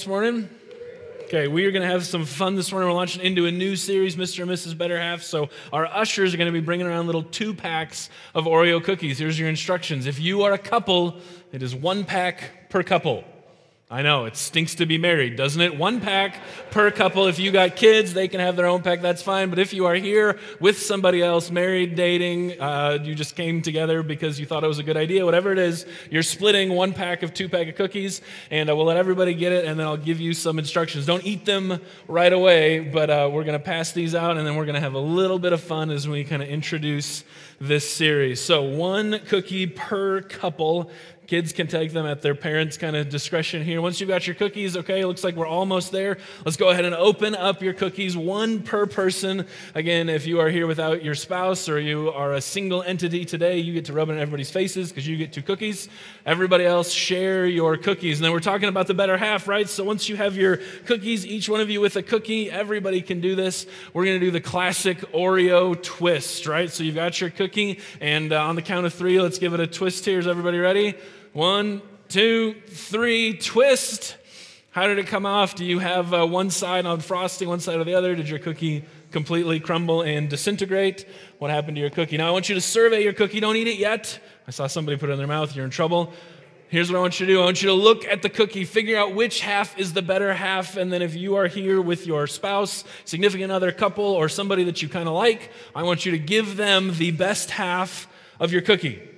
this morning? Okay, we are going to have some fun this morning. We're launching into a new series, Mr. and Mrs. Better Half. So, our ushers are going to be bringing around little two packs of Oreo cookies. Here's your instructions. If you are a couple, it is one pack per couple. I know, it stinks to be married, doesn't it? One pack per couple. If you got kids, they can have their own pack, that's fine. But if you are here with somebody else, married, dating, uh, you just came together because you thought it was a good idea, whatever it is, you're splitting one pack of two pack of cookies, and uh, we'll let everybody get it, and then I'll give you some instructions. Don't eat them right away, but uh, we're going to pass these out, and then we're going to have a little bit of fun as we kind of introduce this series. So, one cookie per couple. Kids can take them at their parents' kind of discretion here. Once you've got your cookies, okay, looks like we're almost there. Let's go ahead and open up your cookies, one per person. Again, if you are here without your spouse or you are a single entity today, you get to rub it in everybody's faces because you get two cookies. Everybody else, share your cookies. And then we're talking about the better half, right? So once you have your cookies, each one of you with a cookie, everybody can do this. We're going to do the classic Oreo twist, right? So you've got your cookie, and uh, on the count of three, let's give it a twist here. Is everybody ready? One, two, three, twist. How did it come off? Do you have uh, one side on frosting, one side or the other? Did your cookie completely crumble and disintegrate? What happened to your cookie? Now, I want you to survey your cookie. Don't eat it yet. I saw somebody put it in their mouth. You're in trouble. Here's what I want you to do I want you to look at the cookie, figure out which half is the better half, and then if you are here with your spouse, significant other couple, or somebody that you kind of like, I want you to give them the best half of your cookie.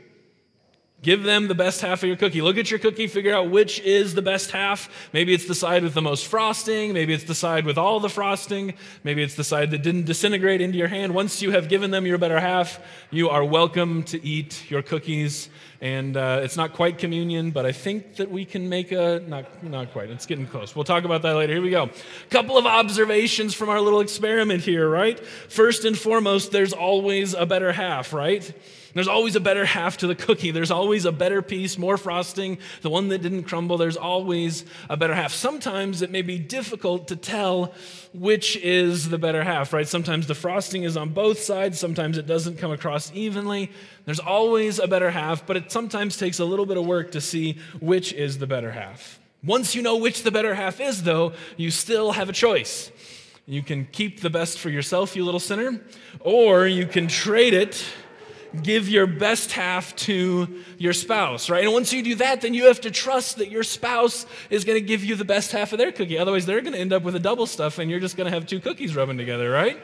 Give them the best half of your cookie. Look at your cookie, figure out which is the best half. Maybe it's the side with the most frosting. Maybe it's the side with all the frosting. Maybe it's the side that didn't disintegrate into your hand. Once you have given them your better half, you are welcome to eat your cookies. And uh, it's not quite communion, but I think that we can make a, not, not quite, it's getting close. We'll talk about that later. Here we go. Couple of observations from our little experiment here, right? First and foremost, there's always a better half, right? There's always a better half to the cookie. There's always a better piece, more frosting, the one that didn't crumble. There's always a better half. Sometimes it may be difficult to tell which is the better half, right? Sometimes the frosting is on both sides, sometimes it doesn't come across evenly. There's always a better half, but it sometimes takes a little bit of work to see which is the better half. Once you know which the better half is, though, you still have a choice. You can keep the best for yourself, you little sinner, or you can trade it give your best half to your spouse, right? And once you do that, then you have to trust that your spouse is going to give you the best half of their cookie. Otherwise, they're going to end up with a double stuff and you're just going to have two cookies rubbing together, right?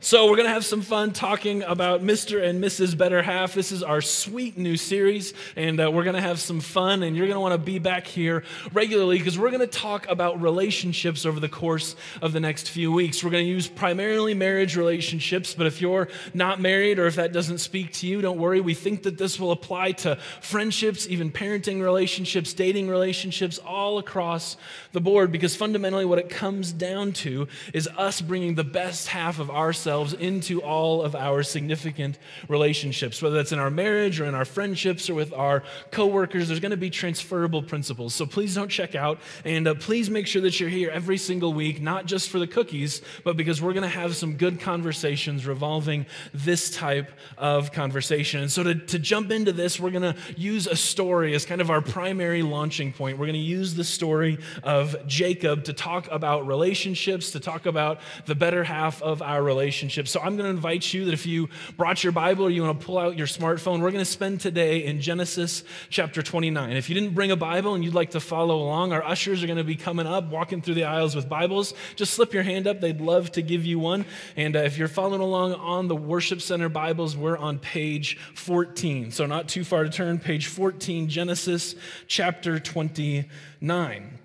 So, we're going to have some fun talking about Mr. and Mrs. Better Half. This is our sweet new series, and uh, we're going to have some fun, and you're going to want to be back here regularly because we're going to talk about relationships over the course of the next few weeks. We're going to use primarily marriage relationships, but if you're not married or if that doesn't speak to you, don't worry. We think that this will apply to friendships, even parenting relationships, dating relationships, all across the board because fundamentally what it comes down to is us bringing the best half of ourselves ourselves into all of our significant relationships, whether that's in our marriage or in our friendships or with our coworkers. There's going to be transferable principles. So please don't check out. And uh, please make sure that you're here every single week, not just for the cookies, but because we're going to have some good conversations revolving this type of conversation. And so to, to jump into this, we're going to use a story as kind of our primary launching point. We're going to use the story of Jacob to talk about relationships, to talk about the better half of our relationship So I'm going to invite you that if you brought your Bible or you want to pull out your smartphone, we're going to spend today in Genesis chapter 29. If you didn't bring a Bible and you'd like to follow along, our ushers are going to be coming up, walking through the aisles with Bibles. Just slip your hand up. They'd love to give you one. And uh, if you're following along on the Worship Center Bibles, we're on page 14. So not too far to turn, page 14, Genesis chapter 29.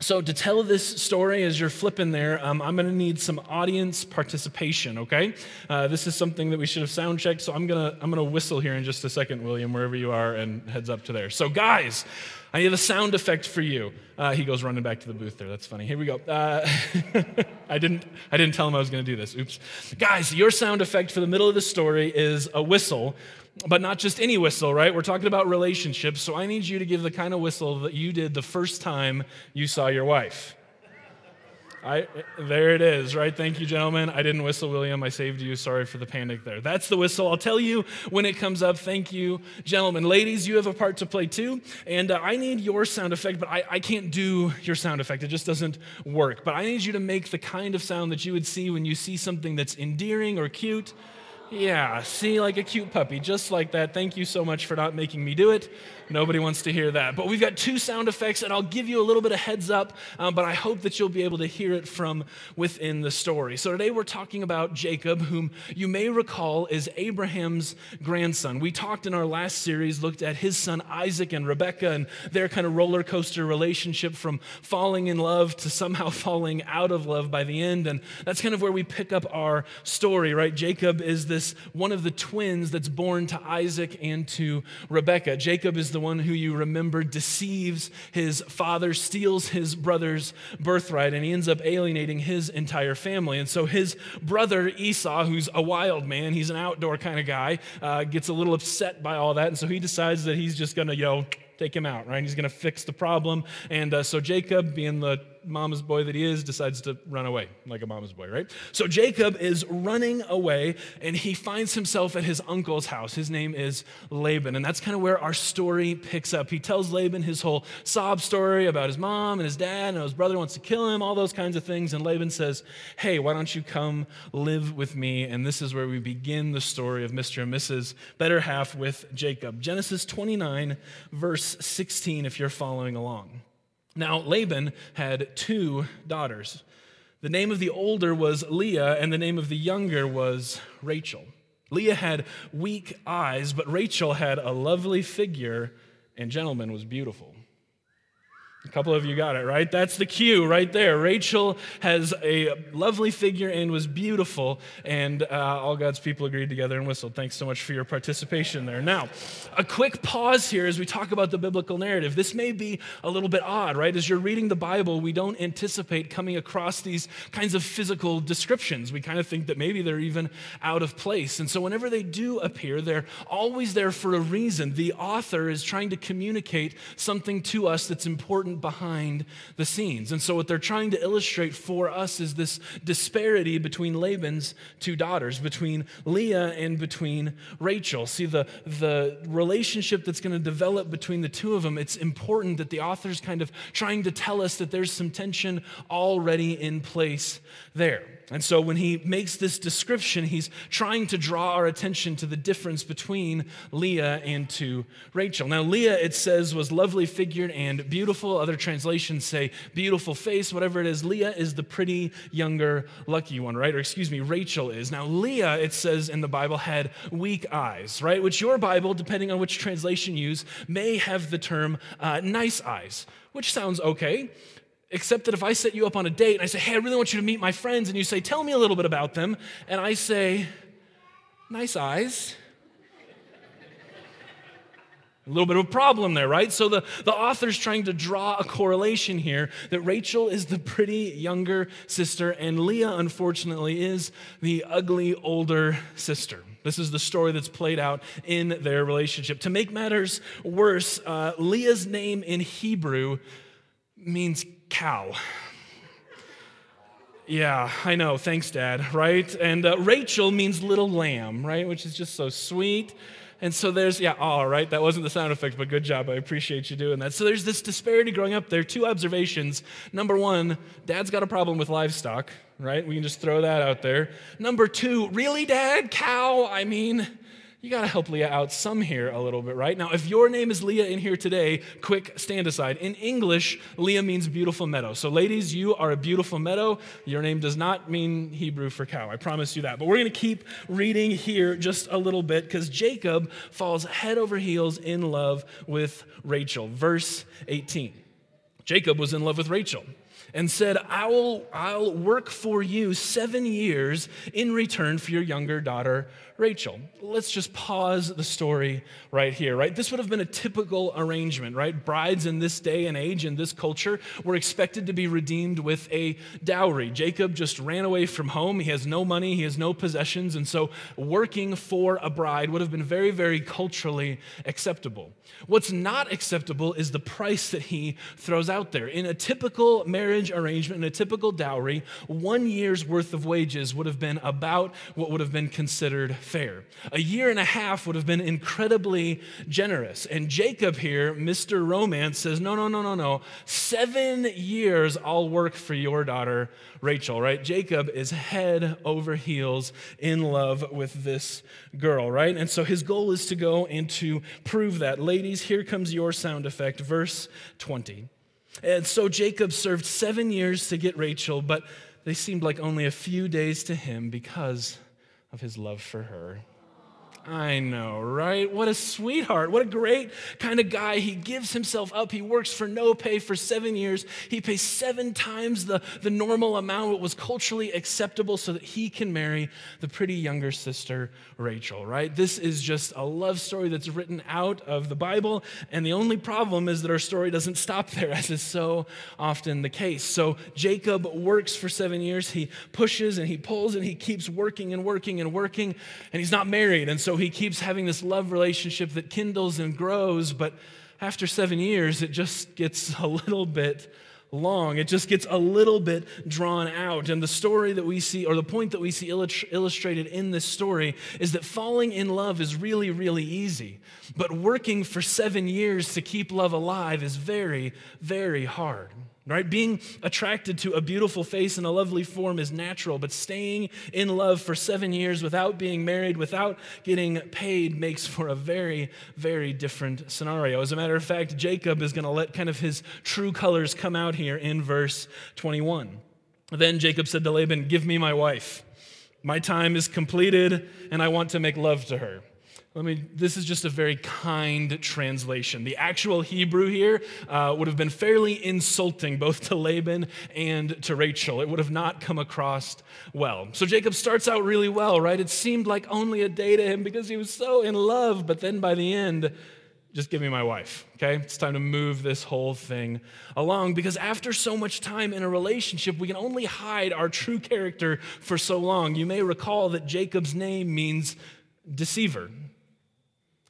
So, to tell this story as you're flipping there, um, I'm going to need some audience participation, okay? Uh, this is something that we should have sound checked, so I'm going to I'm to whistle here in just a second, William, wherever you are, and heads up to there. So, guys, I need a sound effect for you. Uh, he goes running back to the booth there. That's funny. Here we go. Uh, I, didn't, I didn't tell him I was going to do this. Oops. Guys, your sound effect for the middle of the story is a whistle but not just any whistle, right? We're talking about relationships. So I need you to give the kind of whistle that you did the first time you saw your wife. I, there it is, right? Thank you, gentlemen. I didn't whistle, William. I saved you. Sorry for the panic there. That's the whistle. I'll tell you when it comes up. Thank you, gentlemen. Ladies, you have a part to play too. And uh, I need your sound effect, but I, I can't do your sound effect. It just doesn't work. But I need you to make the kind of sound that you would see when you see something that's endearing or cute yeah, see, like a cute puppy, just like that. Thank you so much for not making me do it. Nobody wants to hear that. But we've got two sound effects, and I'll give you a little bit of heads up, um, but I hope that you'll be able to hear it from within the story. So today we're talking about Jacob, whom you may recall is Abraham's grandson. We talked in our last series, looked at his son Isaac and Rebekah and their kind of roller coaster relationship from falling in love to somehow falling out of love by the end. And that's kind of where we pick up our story, right? Jacob is this one of the twins that's born to Isaac and to Rebekah. Jacob is the one who you remember deceives his father, steals his brother's birthright, and he ends up alienating his entire family. And so his brother Esau, who's a wild man, he's an outdoor kind of guy, uh, gets a little upset by all that. And so he decides that he's just going to, you know, take him out, right? He's going to fix the problem. And uh, so Jacob, being the mama's boy that he is, decides to run away like a mama's boy, right? So Jacob is running away and he finds himself at his uncle's house. His name is Laban. And that's kind of where our story picks up. He tells Laban his whole sob story about his mom and his dad and his brother wants to kill him, all those kinds of things. And Laban says, Hey, why don't you come live with me? And this is where we begin the story of Mr. and Mrs. Better Half with Jacob. Genesis 29, verse 16, if you're following along. Now, Laban had two daughters. The name of the older was Leah, and the name of the younger was Rachel. Leah had weak eyes, but Rachel had a lovely figure, and gentleman was beautiful. A couple of you got it, right? That's the cue right there. Rachel has a lovely figure and was beautiful, and uh, all God's people agreed together and whistled. Thanks so much for your participation there. Now, a quick pause here as we talk about the biblical narrative. This may be a little bit odd, right? As you're reading the Bible, we don't anticipate coming across these kinds of physical descriptions. We kind of think that maybe they're even out of place. And so, whenever they do appear, they're always there for a reason. The author is trying to communicate something to us that's important important behind the scenes. And so, what they're trying to illustrate for us is this disparity between Laban's two daughters, between Leah and between Rachel. See, the, the relationship that's going to develop between the two of them, it's important that the author's kind of trying to tell us that there's some tension already in place there. And so when he makes this description, he's trying to draw our attention to the difference between Leah and to Rachel. Now, Leah, it says, was lovely figured and beautiful. Other translations say beautiful face, whatever it is. Leah is the pretty, younger, lucky one, right? Or excuse me, Rachel is. Now, Leah, it says in the Bible, had weak eyes, right? Which your Bible, depending on which translation you use, may have the term uh, nice eyes, which sounds okay. Except that if I set you up on a date and I say, hey, I really want you to meet my friends, and you say, tell me a little bit about them, and I say, nice eyes. A little bit of a problem there, right? So the, the author's trying to draw a correlation here that Rachel is the pretty younger sister, and Leah, unfortunately, is the ugly older sister. This is the story that's played out in their relationship. To make matters worse, uh, Leah's name in Hebrew means cow. Yeah, I know. Thanks, Dad, right? And uh, Rachel means little lamb, right? Which is just so sweet. And so there's, yeah, all right, that wasn't the sound effect, but good job. I appreciate you doing that. So there's this disparity growing up. There are two observations. Number one, dad's got a problem with livestock, right? We can just throw that out there. Number two, really, dad? Cow? I mean, you got to help Leah out some here a little bit, right? Now, if your name is Leah in here today, quick stand aside. In English, Leah means beautiful meadow. So, ladies, you are a beautiful meadow. Your name does not mean Hebrew for cow. I promise you that. But we're going to keep reading here just a little bit because Jacob falls head over heels in love with Rachel. Verse 18. Jacob was in love with Rachel and said, I will, I'll work for you seven years in return for your younger daughter, Rachel. Let's just pause the story right here, right? This would have been a typical arrangement, right? Brides in this day and age, in this culture, were expected to be redeemed with a dowry. Jacob just ran away from home. He has no money, he has no possessions, and so working for a bride would have been very, very culturally acceptable. What's not acceptable is the price that he throws out there. In a typical marriage, marriage arrangement in a typical dowry, one year's worth of wages would have been about what would have been considered fair. A year and a half would have been incredibly generous. And Jacob here, Mr. Romance, says, No, no, no, no, no. Seven years I'll work for your daughter, Rachel, right? Jacob is head over heels in love with this girl, right? And so his goal is to go and to prove that. Ladies, here comes your sound effect, verse 20. And so Jacob served seven years to get Rachel, but they seemed like only a few days to him because of his love for her. I know, right? What a sweetheart. What a great kind of guy. He gives himself up. He works for no pay for seven years. He pays seven times the, the normal amount, what was culturally acceptable, so that he can marry the pretty younger sister, Rachel, right? This is just a love story that's written out of the Bible. And the only problem is that our story doesn't stop there, as is so often the case. So Jacob works for seven years. He pushes and he pulls and he keeps working and working and working. And he's not married. And so he keeps having this love relationship that kindles and grows, but after seven years, it just gets a little bit long. It just gets a little bit drawn out. And the story that we see, or the point that we see illustrated in this story, is that falling in love is really, really easy. But working for seven years to keep love alive is very, very hard right? Being attracted to a beautiful face and a lovely form is natural, but staying in love for seven years without being married, without getting paid, makes for a very, very different scenario. As a matter of fact, Jacob is going to let kind of his true colors come out here in verse 21. Then Jacob said to Laban, Give me my wife. My time is completed, and I want to make love to her. Let me, this is just a very kind translation. The actual Hebrew here uh, would have been fairly insulting both to Laban and to Rachel. It would have not come across well. So Jacob starts out really well, right? It seemed like only a day to him because he was so in love, but then by the end, just give me my wife, okay? It's time to move this whole thing along because after so much time in a relationship, we can only hide our true character for so long. You may recall that Jacob's name means deceiver.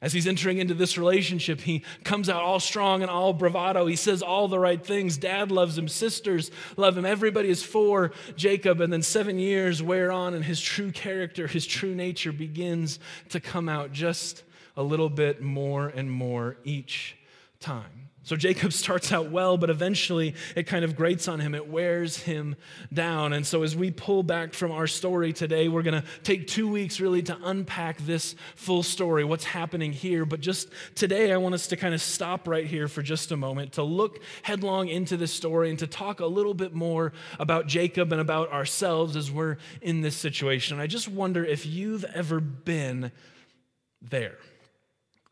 As he's entering into this relationship, he comes out all strong and all bravado. He says all the right things. Dad loves him, sisters love him. Everybody is for Jacob. And then seven years wear on, and his true character, his true nature begins to come out just a little bit more and more each time. So Jacob starts out well, but eventually it kind of grates on him. It wears him down. And so as we pull back from our story today, we're going to take two weeks really to unpack this full story, what's happening here. But just today, I want us to kind of stop right here for just a moment to look headlong into this story and to talk a little bit more about Jacob and about ourselves as we're in this situation. I just wonder if you've ever been there.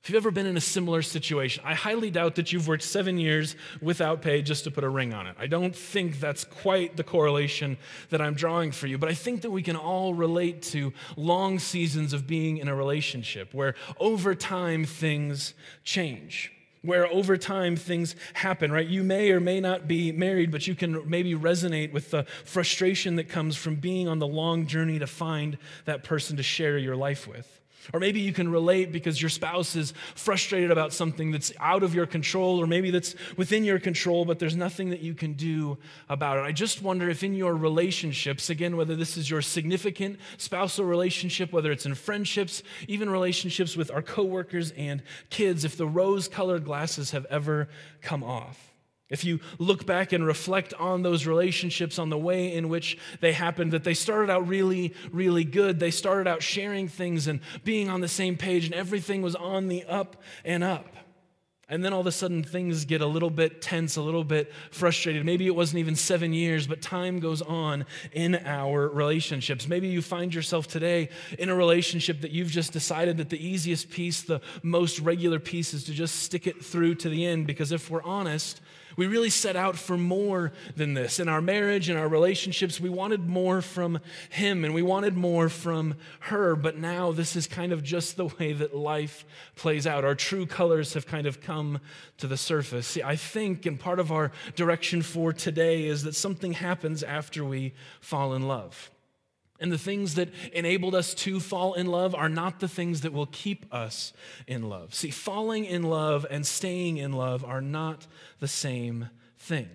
If you've ever been in a similar situation, I highly doubt that you've worked seven years without pay just to put a ring on it. I don't think that's quite the correlation that I'm drawing for you, but I think that we can all relate to long seasons of being in a relationship where over time things change where over time things happen, right? You may or may not be married, but you can maybe resonate with the frustration that comes from being on the long journey to find that person to share your life with. Or maybe you can relate because your spouse is frustrated about something that's out of your control, or maybe that's within your control, but there's nothing that you can do about it. I just wonder if in your relationships, again, whether this is your significant spousal relationship, whether it's in friendships, even relationships with our coworkers and kids, if the rose colored glasses have ever come off. If you look back and reflect on those relationships, on the way in which they happened, that they started out really, really good. They started out sharing things and being on the same page, and everything was on the up and up. And then all of a sudden, things get a little bit tense, a little bit frustrated. Maybe it wasn't even seven years, but time goes on in our relationships. Maybe you find yourself today in a relationship that you've just decided that the easiest piece, the most regular piece, is to just stick it through to the end. Because if we're honest, we really set out for more than this. In our marriage, in our relationships, we wanted more from him and we wanted more from her, but now this is kind of just the way that life plays out. Our true colors have kind of come to the surface. See, I think, and part of our direction for today is that something happens after we fall in love. And the things that enabled us to fall in love are not the things that will keep us in love. See, falling in love and staying in love are not the same thing.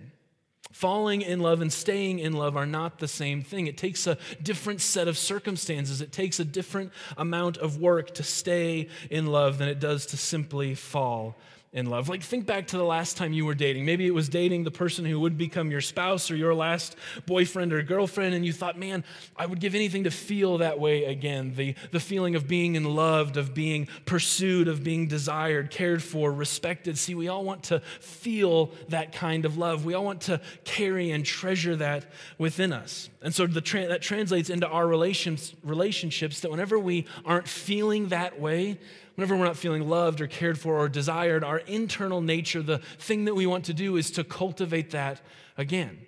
Falling in love and staying in love are not the same thing. It takes a different set of circumstances. It takes a different amount of work to stay in love than it does to simply fall in love. Like, think back to the last time you were dating. Maybe it was dating the person who would become your spouse or your last boyfriend or girlfriend, and you thought, man, I would give anything to feel that way again. The, the feeling of being in loved, of being pursued, of being desired, cared for, respected. See, we all want to feel that kind of love. We all want to carry and treasure that within us. And so the tra- that translates into our relations, relationships that whenever we aren't feeling that way, whenever we're not feeling loved or cared for or desired, our internal nature, the thing that we want to do is to cultivate that again.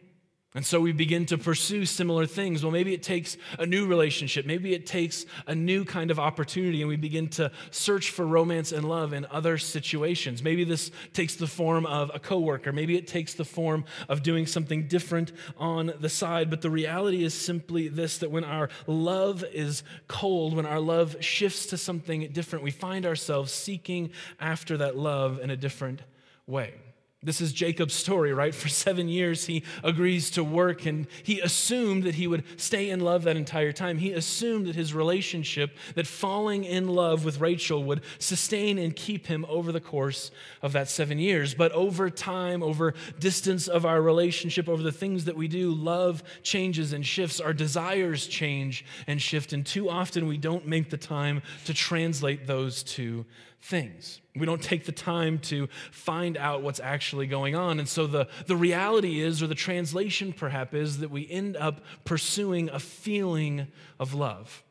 And so we begin to pursue similar things. Well, maybe it takes a new relationship. Maybe it takes a new kind of opportunity, and we begin to search for romance and love in other situations. Maybe this takes the form of a coworker. Maybe it takes the form of doing something different on the side. But the reality is simply this that when our love is cold, when our love shifts to something different, we find ourselves seeking after that love in a different way. This is Jacob's story, right? For seven years, he agrees to work and he assumed that he would stay in love that entire time. He assumed that his relationship, that falling in love with Rachel would sustain and keep him over the course of that seven years. But over time, over distance of our relationship, over the things that we do, love changes and shifts. Our desires change and shift. And too often, we don't make the time to translate those two things. We don't take the time to find out what's actually going on. And so the, the reality is, or the translation perhaps, is that we end up pursuing a feeling of love.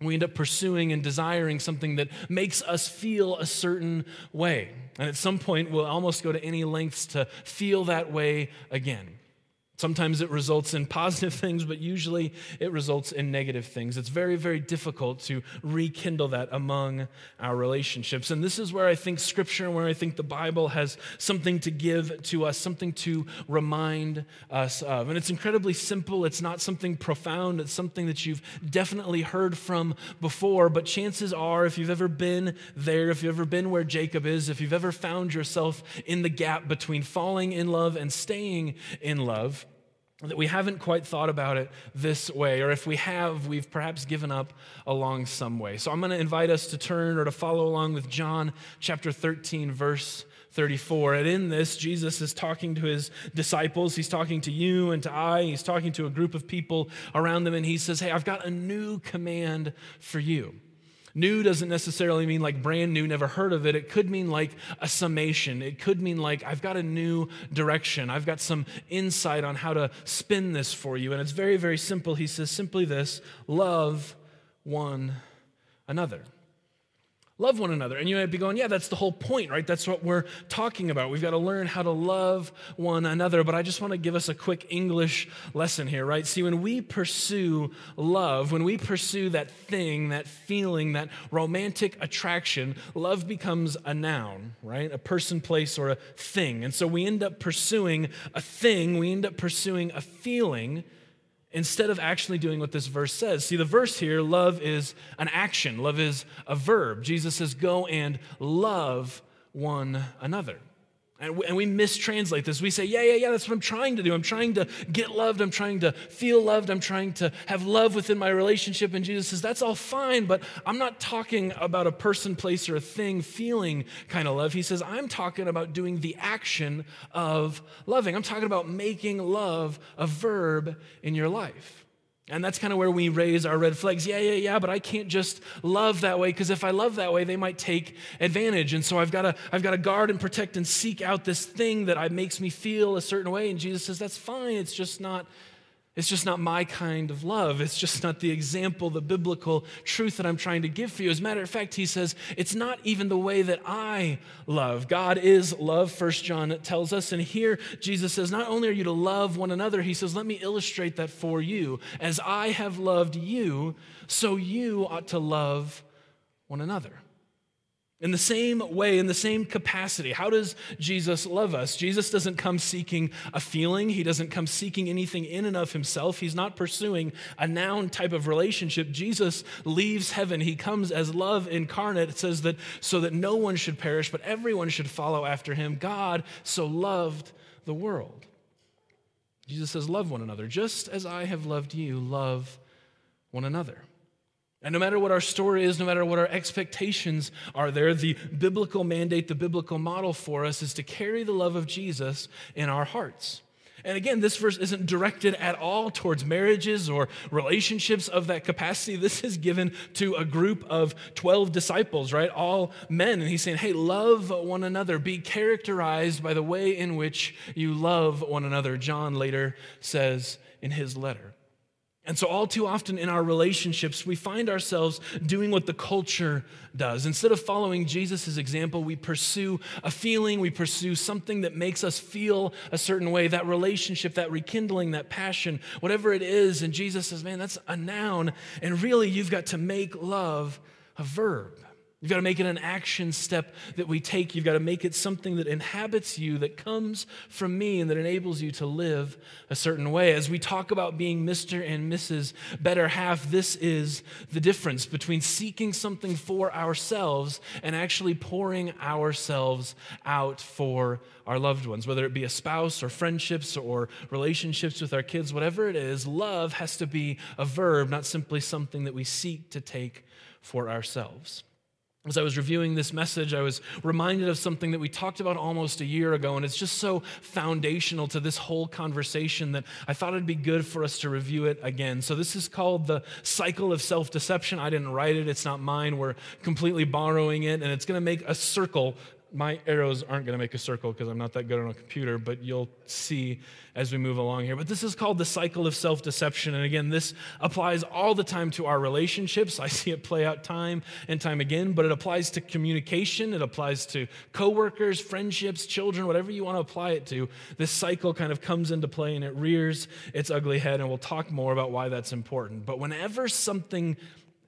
We end up pursuing and desiring something that makes us feel a certain way. And at some point, we'll almost go to any lengths to feel that way again. Sometimes it results in positive things, but usually it results in negative things. It's very, very difficult to rekindle that among our relationships. And this is where I think Scripture and where I think the Bible has something to give to us, something to remind us of. And it's incredibly simple. It's not something profound. It's something that you've definitely heard from before. But chances are, if you've ever been there, if you've ever been where Jacob is, if you've ever found yourself in the gap between falling in love and staying in love, that we haven't quite thought about it this way, or if we have, we've perhaps given up along some way. So I'm going to invite us to turn or to follow along with John chapter 13, verse 34. And in this, Jesus is talking to his disciples. He's talking to you and to I. He's talking to a group of people around them, and he says, Hey, I've got a new command for you. New doesn't necessarily mean like brand new, never heard of it. It could mean like a summation. It could mean like, I've got a new direction. I've got some insight on how to spin this for you. And it's very, very simple. He says simply this love one another. Love one another. And you might be going, yeah, that's the whole point, right? That's what we're talking about. We've got to learn how to love one another. But I just want to give us a quick English lesson here, right? See, when we pursue love, when we pursue that thing, that feeling, that romantic attraction, love becomes a noun, right? A person, place, or a thing. And so we end up pursuing a thing, we end up pursuing a feeling instead of actually doing what this verse says. See, the verse here, love is an action, love is a verb. Jesus says, go and love one another. And we, and we mistranslate this. We say, yeah, yeah, yeah, that's what I'm trying to do. I'm trying to get loved. I'm trying to feel loved. I'm trying to have love within my relationship. And Jesus says, that's all fine, but I'm not talking about a person, place, or a thing feeling kind of love. He says, I'm talking about doing the action of loving. I'm talking about making love a verb in your life. And that's kind of where we raise our red flags. Yeah, yeah, yeah, but I can't just love that way because if I love that way, they might take advantage. And so I've got to I've got to guard and protect and seek out this thing that I, makes me feel a certain way. And Jesus says, that's fine. It's just not it's just not my kind of love. It's just not the example, the biblical truth that I'm trying to give for you. As a matter of fact, he says, it's not even the way that I love. God is love, First John tells us. And here Jesus says, not only are you to love one another, he says, let me illustrate that for you. As I have loved you, so you ought to love one another. In the same way, in the same capacity, how does Jesus love us? Jesus doesn't come seeking a feeling. He doesn't come seeking anything in and of himself. He's not pursuing a noun type of relationship. Jesus leaves heaven. He comes as love incarnate. It says that so that no one should perish, but everyone should follow after him. God so loved the world Jesus says, Love one another. Just as I have loved you, love one another. And no matter what our story is, no matter what our expectations are there, the biblical mandate, the biblical model for us is to carry the love of Jesus in our hearts. And again, this verse isn't directed at all towards marriages or relationships of that capacity. This is given to a group of 12 disciples, right? All men. And he's saying, hey, love one another. Be characterized by the way in which you love one another. John later says in his letter. And so, all too often in our relationships, we find ourselves doing what the culture does. Instead of following Jesus' example, we pursue a feeling, we pursue something that makes us feel a certain way, that relationship, that rekindling, that passion, whatever it is. And Jesus says, man, that's a noun. And really, you've got to make love a verb. You've got to make it an action step that we take. You've got to make it something that inhabits you, that comes from me, and that enables you to live a certain way. As we talk about being Mr. and Mrs. Better Half, this is the difference between seeking something for ourselves and actually pouring ourselves out for our loved ones, whether it be a spouse or friendships or relationships with our kids, whatever it is. Love has to be a verb, not simply something that we seek to take for ourselves. As I was reviewing this message, I was reminded of something that we talked about almost a year ago, and it's just so foundational to this whole conversation that I thought it'd be good for us to review it again. So, this is called the cycle of self deception. I didn't write it, it's not mine. We're completely borrowing it, and it's going to make a circle my arrows aren't going to make a circle because I'm not that good on a computer, but you'll see as we move along here. But this is called the cycle of self deception. And again, this applies all the time to our relationships. I see it play out time and time again, but it applies to communication, it applies to coworkers, friendships, children, whatever you want to apply it to. This cycle kind of comes into play and it rears its ugly head. And we'll talk more about why that's important. But whenever something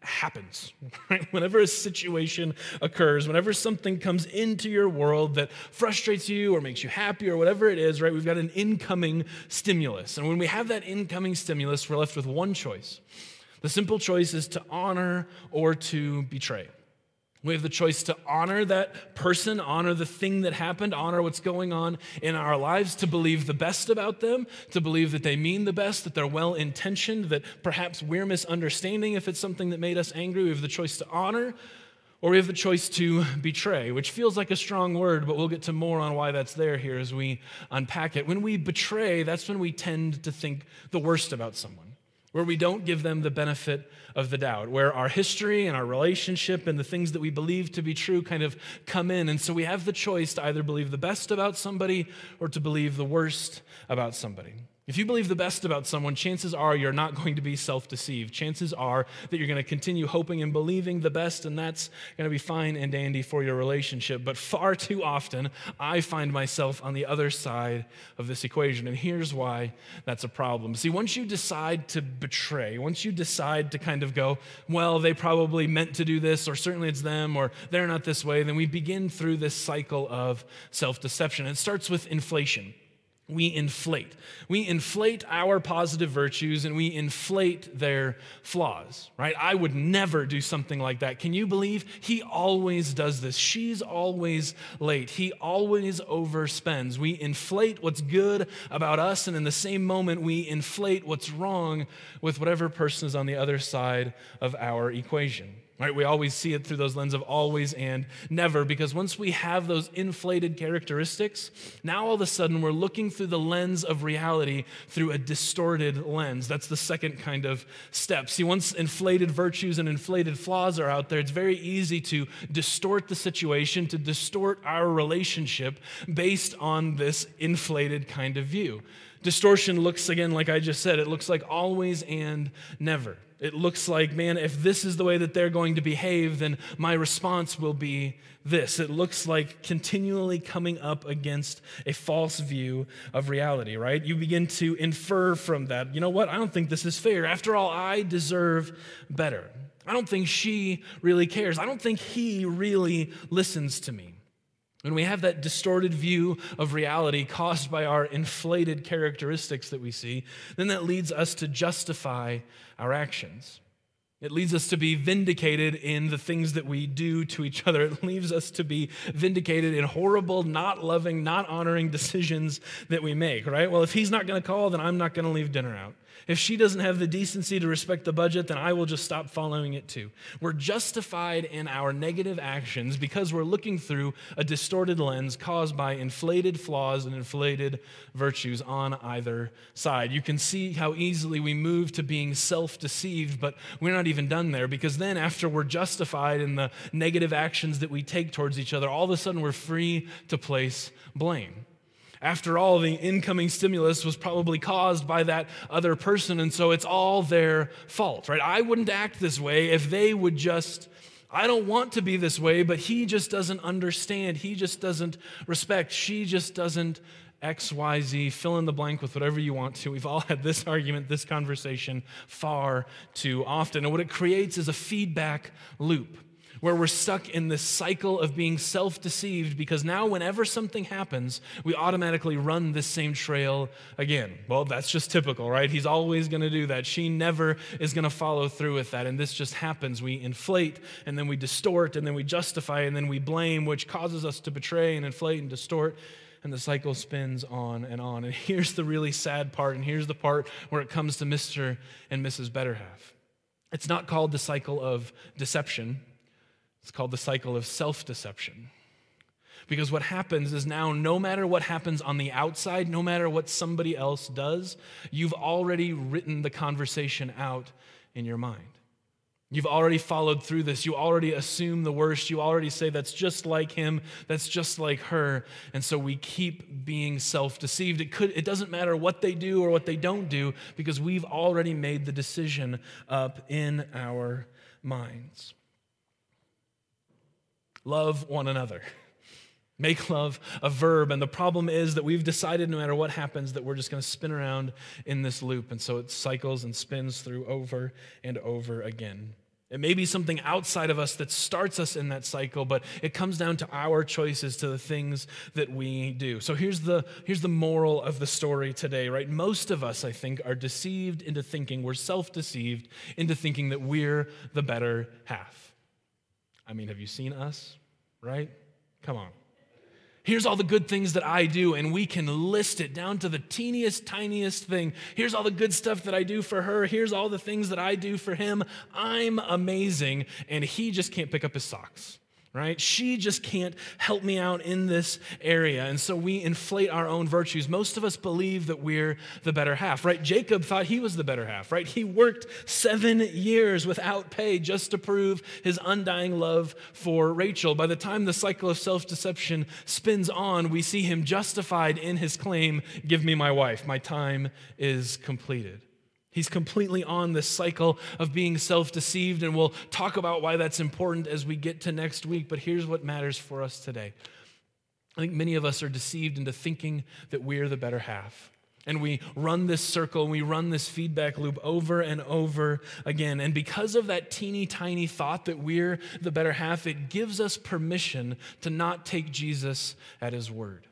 happens, right? Whenever a situation occurs, whenever something comes into your world that frustrates you or makes you happy or whatever it is, right? We've got an incoming stimulus. And when we have that incoming stimulus, we're left with one choice. The simple choice is to honor or to betray. We have the choice to honor that person, honor the thing that happened, honor what's going on in our lives, to believe the best about them, to believe that they mean the best, that they're well intentioned, that perhaps we're misunderstanding if it's something that made us angry. We have the choice to honor, or we have the choice to betray, which feels like a strong word, but we'll get to more on why that's there here as we unpack it. When we betray, that's when we tend to think the worst about someone where we don't give them the benefit of the doubt, where our history and our relationship and the things that we believe to be true kind of come in. And so we have the choice to either believe the best about somebody or to believe the worst about somebody. If you believe the best about someone, chances are you're not going to be self deceived. Chances are that you're going to continue hoping and believing the best, and that's going to be fine and dandy for your relationship. But far too often, I find myself on the other side of this equation. And here's why that's a problem. See, once you decide to betray, once you decide to kind of go, well, they probably meant to do this, or certainly it's them, or they're not this way, then we begin through this cycle of self deception. It starts with inflation we inflate. We inflate our positive virtues and we inflate their flaws, right? I would never do something like that. Can you believe he always does this? She's always late. He always overspends. We inflate what's good about us, and in the same moment, we inflate what's wrong with whatever person is on the other side of our equation. Right? We always see it through those lens of always and never because once we have those inflated characteristics, now all of a sudden we're looking through the lens of reality through a distorted lens. That's the second kind of step. See, once inflated virtues and inflated flaws are out there, it's very easy to distort the situation, to distort our relationship based on this inflated kind of view. Distortion looks, again, like I just said, it looks like always and never. It looks like, man, if this is the way that they're going to behave, then my response will be this. It looks like continually coming up against a false view of reality, right? You begin to infer from that, you know what? I don't think this is fair. After all, I deserve better. I don't think she really cares. I don't think he really listens to me. When we have that distorted view of reality caused by our inflated characteristics that we see, then that leads us to justify our actions. It leads us to be vindicated in the things that we do to each other. It leaves us to be vindicated in horrible, not loving, not honoring decisions that we make, right? Well, if he's not going to call, then I'm not going to leave dinner out. If she doesn't have the decency to respect the budget, then I will just stop following it too. We're justified in our negative actions because we're looking through a distorted lens caused by inflated flaws and inflated virtues on either side. You can see how easily we move to being self deceived, but we're not even done there because then, after we're justified in the negative actions that we take towards each other, all of a sudden we're free to place blame. After all, the incoming stimulus was probably caused by that other person, and so it's all their fault, right? I wouldn't act this way if they would just. I don't want to be this way, but he just doesn't understand. He just doesn't respect. She just doesn't XYZ, fill in the blank with whatever you want to. We've all had this argument, this conversation far too often. And what it creates is a feedback loop where we're stuck in this cycle of being self deceived because now, whenever something happens, we automatically run this same trail again. Well, that's just typical, right? He's always going to do that. She never is going to follow through with that. And this just happens. We inflate, and then we distort, and then we justify, and then we blame, which causes us to betray and inflate and distort and the cycle spins on and on. And here's the really sad part, and here's the part where it comes to Mr. and Mrs. Betterhalf. It's not called the cycle of deception, it's called the cycle of self deception. Because what happens is now, no matter what happens on the outside, no matter what somebody else does, you've already written the conversation out in your mind. You've already followed through this. You already assume the worst. You already say, that's just like him. That's just like her. And so we keep being self deceived. It, could, it doesn't matter what they do or what they don't do because we've already made the decision up in our minds. Love one another. Make love a verb. And the problem is that we've decided no matter what happens that we're just going to spin around in this loop. And so it cycles and spins through over and over again. It may be something outside of us that starts us in that cycle, but it comes down to our choices, to the things that we do. So here's the, here's the moral of the story today, right? Most of us, I think, are deceived into thinking, we're self deceived into thinking that we're the better half. I mean, have you seen us, right? Come on. Here's all the good things that I do, and we can list it down to the teeniest, tiniest thing. Here's all the good stuff that I do for her. Here's all the things that I do for him. I'm amazing, and he just can't pick up his socks right? She just can't help me out in this area. And so we inflate our own virtues. Most of us believe that we're the better half, right? Jacob thought he was the better half, right? He worked seven years without pay just to prove his undying love for Rachel. By the time the cycle of self deception spins on, we see him justified in his claim Give me my wife, my time is completed. He's completely on this cycle of being self deceived, and we'll talk about why that's important as we get to next week. But here's what matters for us today. I think many of us are deceived into thinking that we're the better half. And we run this circle, we run this feedback loop over and over again. And because of that teeny tiny thought that we're the better half, it gives us permission to not take Jesus at his word.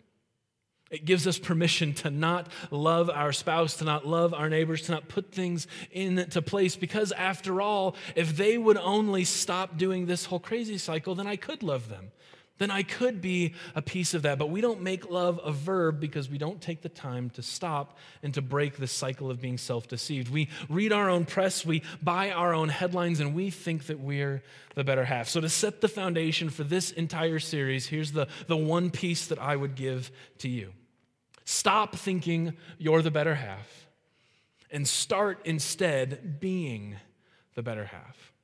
It gives us permission to not love our spouse, to not love our neighbors, to not put things into place. Because after all, if they would only stop doing this whole crazy cycle, then I could love them. Then I could be a piece of that. But we don't make love a verb because we don't take the time to stop and to break the cycle of being self deceived. We read our own press, we buy our own headlines, and we think that we're the better half. So, to set the foundation for this entire series, here's the, the one piece that I would give to you. Stop thinking you're the better half and start instead being the better half.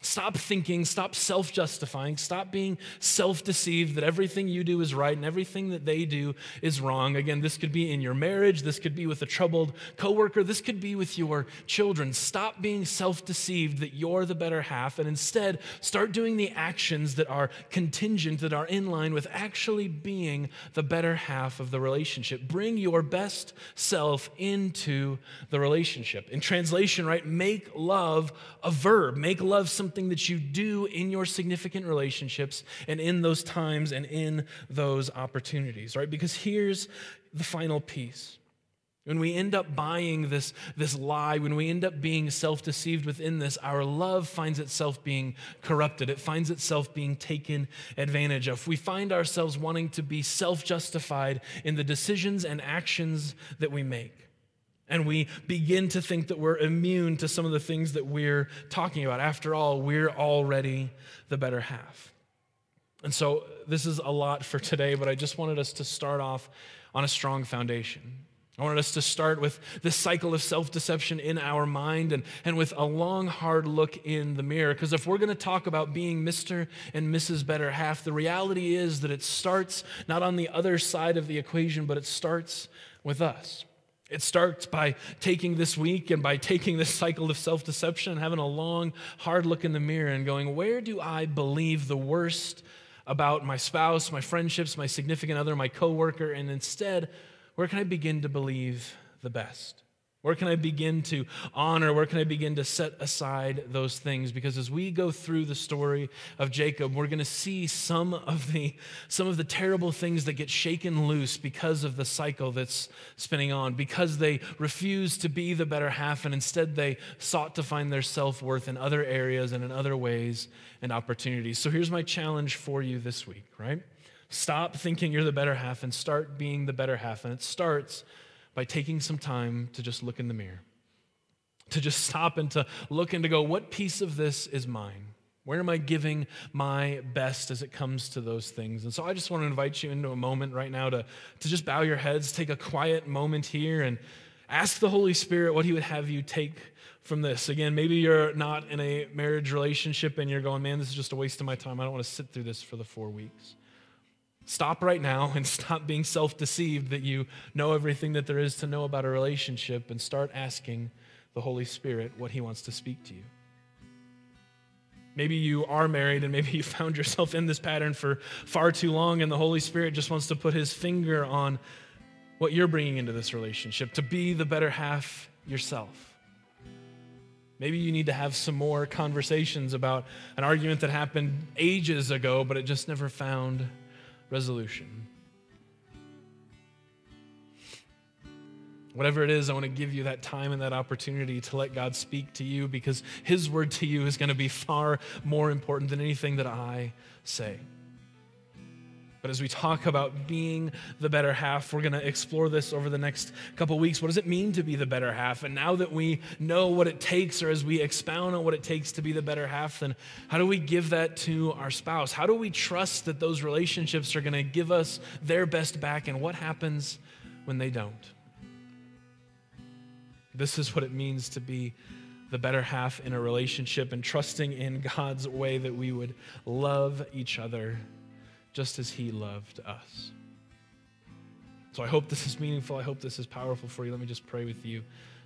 Stop thinking, stop self justifying, stop being self deceived that everything you do is right and everything that they do is wrong. Again, this could be in your marriage, this could be with a troubled coworker, this could be with your children. Stop being self deceived that you're the better half and instead start doing the actions that are contingent, that are in line with actually being the better half of the relationship. Bring your best self into the relationship. In translation, right, make love a verb, make love some something that you do in your significant relationships and in those times and in those opportunities, right? Because here's the final piece When we end up buying this, this lie, when we end up being self deceived within this, our love finds itself being corrupted. It finds itself being taken advantage of. We find ourselves wanting to be self justified in the decisions and actions that we make. And we begin to think that we're immune to some of the things that we're talking about. After all, we're already the better half. And so, this is a lot for today, but I just wanted us to start off on a strong foundation. I wanted us to start with this cycle of self deception in our mind and, and with a long, hard look in the mirror. Because if we're going to talk about being Mr. and Mrs. Better Half, the reality is that it starts not on the other side of the equation, but it starts with us. It starts by taking this week and by taking this cycle of self deception and having a long, hard look in the mirror and going, Where do I believe the worst about my spouse, my friendships, my significant other, my coworker? And instead, where can I begin to believe the best? Where can I begin to honor? Where can I begin to set aside those things? Because as we go through the story of Jacob, we're going to see some of the some of the terrible things that get shaken loose because of the cycle that's spinning on, because they refused to be the better half and instead they sought to find their self-worth in other areas and in other ways and opportunities. So here's my challenge for you this week, right? Stop thinking you're the better half and start being the better half. And it starts by taking some time to just look in the mirror, to just stop and to look and to go, what piece of this is mine? Where am I giving my best as it comes to those things? And so I just want to invite you into a moment right now to, to just bow your heads, take a quiet moment here, and ask the Holy Spirit what He would have you take from this. Again, maybe you're not in a marriage relationship and you're going, man, this is just a waste of my time. I don't want to sit through this for the four weeks. Stop right now and stop being self deceived that you know everything that there is to know about a relationship and start asking the Holy Spirit what He wants to speak to you. Maybe you are married and maybe you found yourself in this pattern for far too long, and the Holy Spirit just wants to put His finger on what you're bringing into this relationship to be the better half yourself. Maybe you need to have some more conversations about an argument that happened ages ago, but it just never found resolution. Whatever it is, I want to give you that time and that opportunity to let God speak to you because His word to you is going to be far more important than anything that I say. But as we talk about being the better half, we're going to explore this over the next couple weeks. What does it mean to be the better half? And now that we know what it takes, or as we expound on what it takes to be the better half, then how do we give that to our spouse? How do we trust that those relationships are going to give us their best back? And what happens when they don't? This is what it means to be the better half in a relationship and trusting in God's way that we would love each other just as he loved us. So I hope this is meaningful. I hope this is powerful for you. Let me just pray with you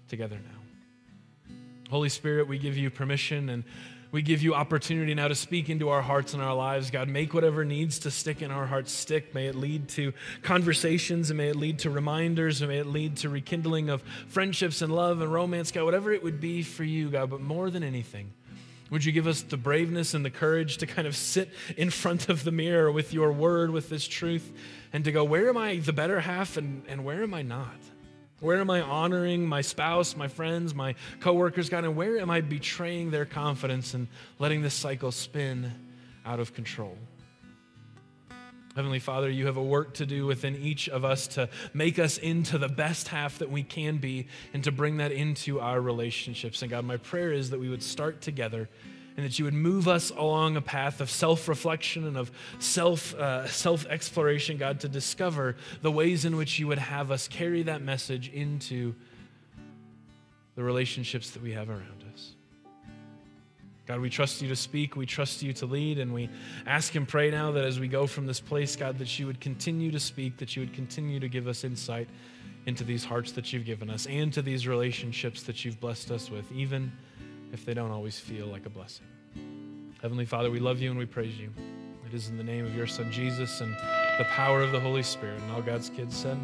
together now. Holy Spirit, we give you permission and we give you opportunity now to speak into our hearts and our lives. God, make whatever needs to stick in our hearts stick. May it lead to conversations and may it lead to reminders and may it lead to rekindling of friendships and love and romance, God, whatever it would be for you, God. But more than anything, would you give us the braveness and the courage to kind of sit in front of the mirror with your word, with this truth, and to go, where am I the better half and, and where am I not? Where am I honoring my spouse, my friends, my coworkers, God, and where am I betraying their confidence and letting this cycle spin out of control? Heavenly Father, you have a work to do within each of us to make us into the best half that we can be and to bring that into our relationships. And God, my prayer is that we would start together and that you would move us along a path of self reflection and of self uh, self exploration, God, to discover the ways in which you would have us carry that message into the relationships that we have around. God, we trust you to speak. We trust you to lead. And we ask and pray now that as we go from this place, God, that you would continue to speak, that you would continue to give us insight into these hearts that you've given us and to these relationships that you've blessed us with, even if they don't always feel like a blessing. Heavenly Father, we love you and we praise you. It is in the name of your Son, Jesus, and the power of the Holy Spirit. And all God's kids said,